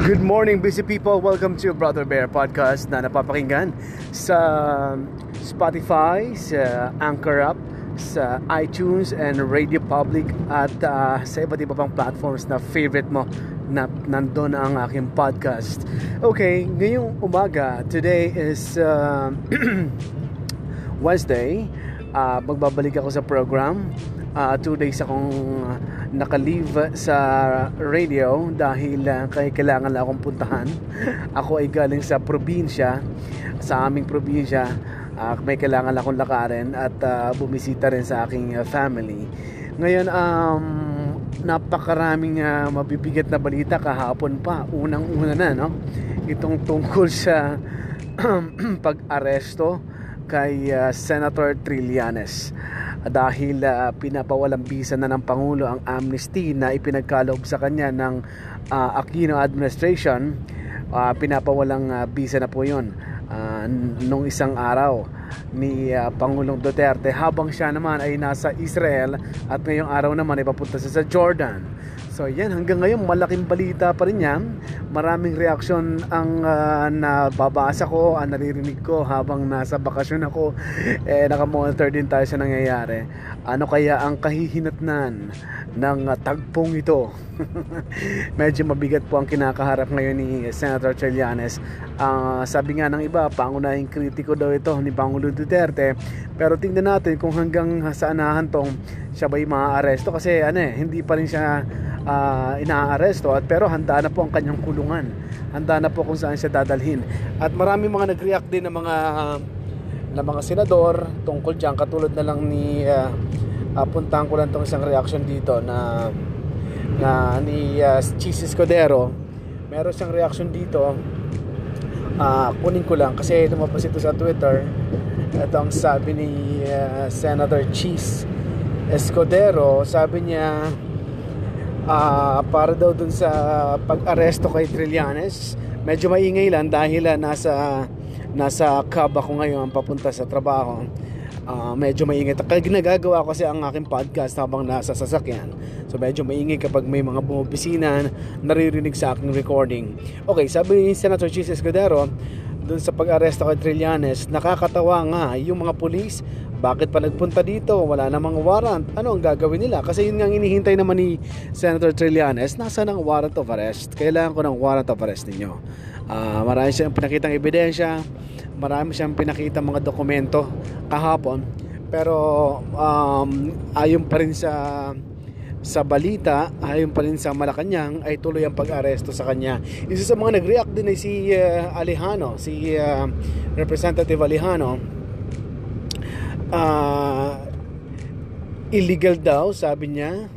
Good morning, busy people. Welcome to Brother Bear Podcast na napapakinggan sa Spotify, sa Anchor App, sa iTunes and Radio Public at uh, sa iba't iba pang platforms na favorite mo na nandun ang aking podcast. Okay, ngayong umaga, today is uh, Wednesday. Uh, magbabalik ako sa program. Uh, two days akong naka-leave sa radio dahil uh, kay kailangan lang akong puntahan. Ako ay galing sa probinsya, sa aming probinsya. Uh, may kailangan lang akong lakarin at uh, bumisita rin sa aking uh, family. Ngayon, um, napakaraming uh, mabibigat na balita kahapon pa. Unang-una na, no? Itong tungkol sa pag-aresto kay uh, Senator Trillanes dahil uh, pinapawalang bisa na ng Pangulo ang amnesty na ipinagkaloob sa kanya ng uh, Aquino administration uh, pinapawalang uh, bisa na po yun. Uh, nung isang araw ni uh, Pangulong Duterte habang siya naman ay nasa Israel at ngayong araw naman ay papunta sa Jordan So yan, hanggang ngayon malaking balita pa rin yan. Maraming reaksyon ang uh, nababasa ko, ang naririnig ko habang nasa bakasyon ako. Eh, nakamonitor din tayo sa nangyayari. Ano kaya ang kahihinatnan ng uh, tagpong ito? Medyo mabigat po ang kinakaharap ngayon ni Senator Trillanes. Uh, sabi nga ng iba, pangunahing kritiko daw ito ni Pangulo Duterte. Pero tingnan natin kung hanggang saan nahantong siya ba yung maaaresto? Kasi ano eh, hindi pa rin siya uh, inaaresto. At pero handa na po ang kanyang kulungan. Handa na po kung saan siya dadalhin. At marami mga nag-react din ng mga uh, ng mga senador tungkol diyan katulad na lang ni uh, uh, puntahan ko lang tong isang reaction dito na na ni uh, Cheese Escudero. Meron siyang reaction dito. Uh, kunin ko lang kasi lumabas ito sa Twitter. Ito ang sabi ni uh, Senator Cheese Escudero sabi niya uh, para daw dun sa pag-aresto kay Trillanes medyo maingay lang dahil uh, nasa nasa cab ako ngayon papunta sa trabaho. Uh, medyo maingay kaya ginagagawa ko kasi ang aking podcast habang nasa sasakyan. So medyo maingay kapag may mga bumibisina naririnig sa aking recording. Okay sabi ni Senator Jesus Escudero dun sa pag-aresto kay Trillanes nakakatawa nga yung mga pulis bakit pa nagpunta dito? Wala namang warrant. Ano ang gagawin nila? Kasi yun nga inihintay naman ni Senator Trillanes, nasa ng warrant of arrest. Kailangan ko ng warrant of arrest ninyo. Uh, marami siyang pinakitang ebidensya, marami siyang pinakita mga dokumento kahapon. Pero um, ayon pa rin sa sa balita, ayon pa rin sa Malacanang ay tuloy ang pag-aresto sa kanya. Isa sa mga nag-react din ay si uh, Alejano, si uh, Representative Alejano uh, illegal daw sabi niya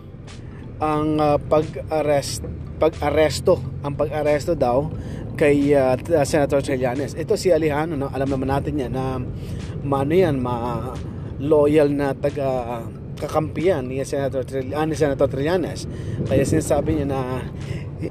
ang uh, pag-arrest pag-aresto ang pag-aresto daw kay uh, Senator Trillanes ito si Alejandro no? alam naman natin yan na maano yan ma loyal na taga kakampiyan ni Senator Trillanes, Senator Trillanes kaya sinasabi niya na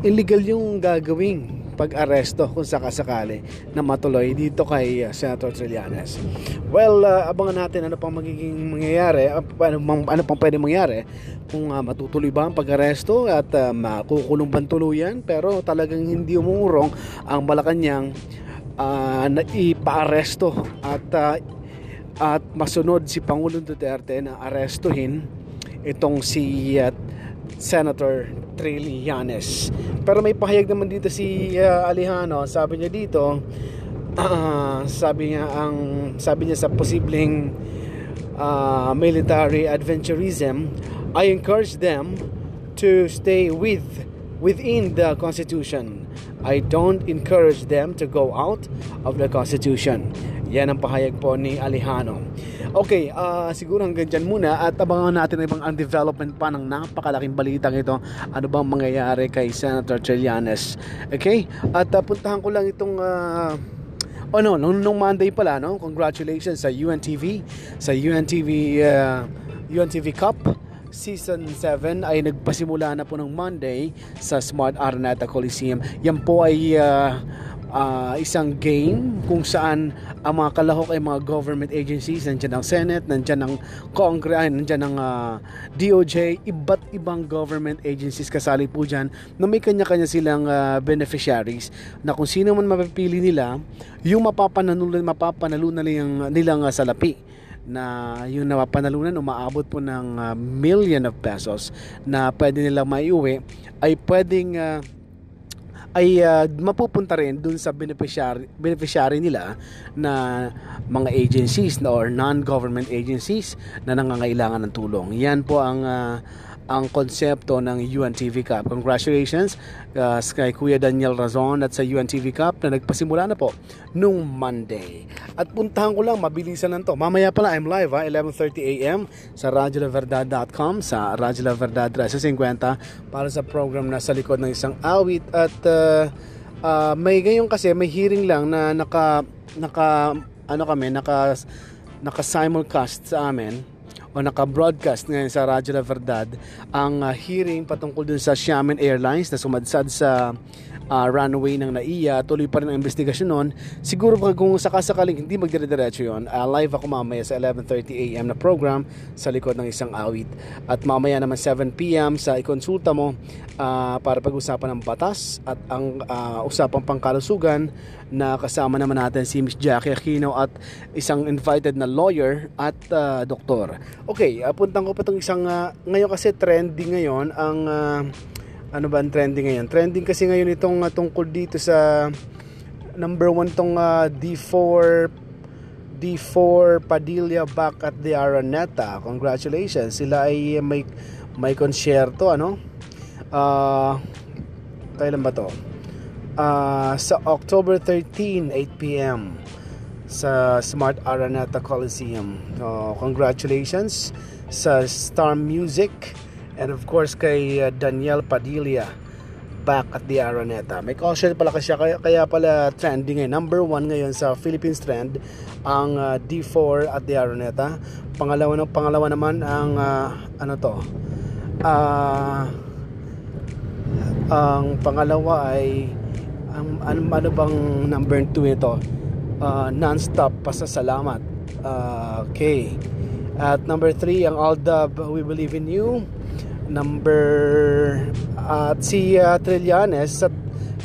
illegal yung gagawin pag-aresto kung sakasakali na matuloy dito kay uh, Senator Trillanes. Well, uh, abangan natin ano pang magiging mangyayari, uh, ano, ano pang pwede mangyari kung uh, matutuloy ba ang pag-aresto at uh, makukulong ban tuluyan pero talagang hindi umurong ang Malacanang uh, na ipa-aresto at uh, at masunod si Pangulong Duterte na arestuhin itong si uh, Senator Trillanes. Pero may pahayag naman dito si uh, Alejano, sabi niya dito, uh, sabi niya ang sabi niya sa posibleng uh, military adventurism, I encourage them to stay with within the constitution. I don't encourage them to go out of the constitution. Yan ang pahayag po ni Alejano. Okay, uh, siguro hanggang dyan muna at abangan natin ang ibang development pa ng napakalaking balitang ito. Ano bang mangyayari kay Senator Trillanes. Okay? At uh, puntahan ko lang itong uh, Oh no, nung, nung Monday pala, no? Congratulations sa UNTV, sa UNTV uh, UNTV Cup Season 7 ay nagpasimula na po ng Monday sa Smart Araneta Coliseum. Yan po ay uh, uh, isang game kung saan ang mga kalahok ay mga government agencies, nandiyan ang Senate, nandiyan ang Congress, ay, nandiyan ang uh, DOJ, iba't ibang government agencies kasali po dyan na may kanya-kanya silang uh, beneficiaries na kung sino man mapipili nila, yung mapapanalunan, mapapanalunan nilang, nilang uh, salapi na yung napapanalunan umaabot po ng uh, million of pesos na pwede nilang maiuwi ay pwedeng uh, ay uh, mapupunta rin dun sa beneficiary, beneficiary nila na mga agencies na or non-government agencies na nangangailangan ng tulong. Yan po ang uh, ang konsepto ng UNTV Cup. Congratulations uh, kay Kuya Daniel Razon at sa UNTV Cup na nagpasimula na po nung Monday. At puntahan ko lang, mabilisan lang to. Mamaya pala, I'm live ha, 11.30 a.m. sa radyolaverdad.com sa Radyo La Verdad 1350 para sa program na sa likod ng isang awit at uh, uh, may ngayon kasi may hearing lang na naka naka ano kami naka naka simulcast sa amin o naka-broadcast ngayon sa Radyo La Verdad ang uh, hearing patungkol dun sa Xiamen Airlines na sumadsad sa uh, runway ng NAIA. Tuloy pa rin ang investigasyon noon. Siguro pa kung sakasakaling hindi magdire-diretso yun, uh, live ako mamaya sa 11.30 a.m. na program sa likod ng isang awit. At mamaya naman 7 p.m. sa ikonsulta mo uh, para pag-usapan ng batas at ang uh, usapang pangkalusugan na kasama naman natin si Miss Jackie Aquino at isang invited na lawyer at uh, doktor. Okay, uh, puntan ko pa itong isang, uh, ngayon kasi trending ngayon ang uh, ano ba ang trending ngayon? Trending kasi ngayon itong uh, tungkol dito sa number 1 tong uh, D4 D4 Padilla back at the Araneta. Congratulations. Sila ay may may konsyerto ano? Uh, kailan ba to? uh, sa October 13, 8 p.m. sa Smart Araneta Coliseum. Uh, congratulations sa Star Music and of course kay uh, Daniel Padilla back at the Araneta. May caution pala kasi kaya, kaya pala trending ngayon. Number 1 ngayon sa Philippines trend ang uh, D4 at the Araneta. Pangalawa no, pangalawa naman ang uh, ano to? Uh, ang pangalawa ay ang ano, ano bang number 2 ito uh, non-stop pasasalamat uh, okay. At number 3 ang Aldab We Believe in You. Number at si uh, Trillanes sa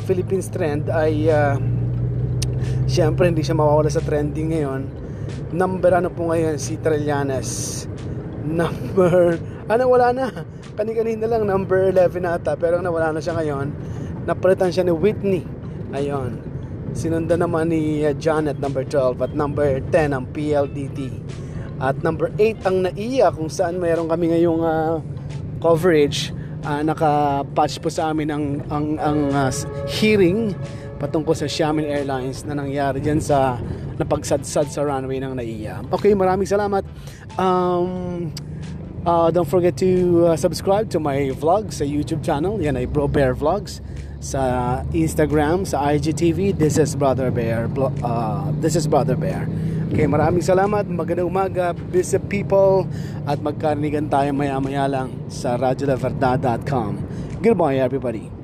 Philippines trend ay uh, syempre hindi siya mawawala sa trending ngayon. Number ano po ngayon si Trillanes? Number ano wala na. Kani-kanina lang number 11 ata pero nawala na siya ngayon. Napalitan siya ni Whitney Ayon. Sinundan naman ni uh, John at number 12 at number 10 ang PLDT. At number 8 ang NAIA kung saan mayroon kami ngayong uh, coverage uh, naka-patch po sa amin ang ang, ang uh, hearing patungkol sa Xiamen Airlines na nangyari diyan sa napagsadsad sa runway ng NAIA. Okay, maraming salamat. Um, uh, don't forget to uh, subscribe to my vlog sa YouTube channel. Yan ay Bro Bear Vlogs sa Instagram, sa IGTV, this is Brother Bear. Uh, this is Brother Bear. Okay, maraming salamat. Magandang umaga, busy people. At magkarinigan tayo maya-maya lang sa radyolaverdad.com. Goodbye everybody.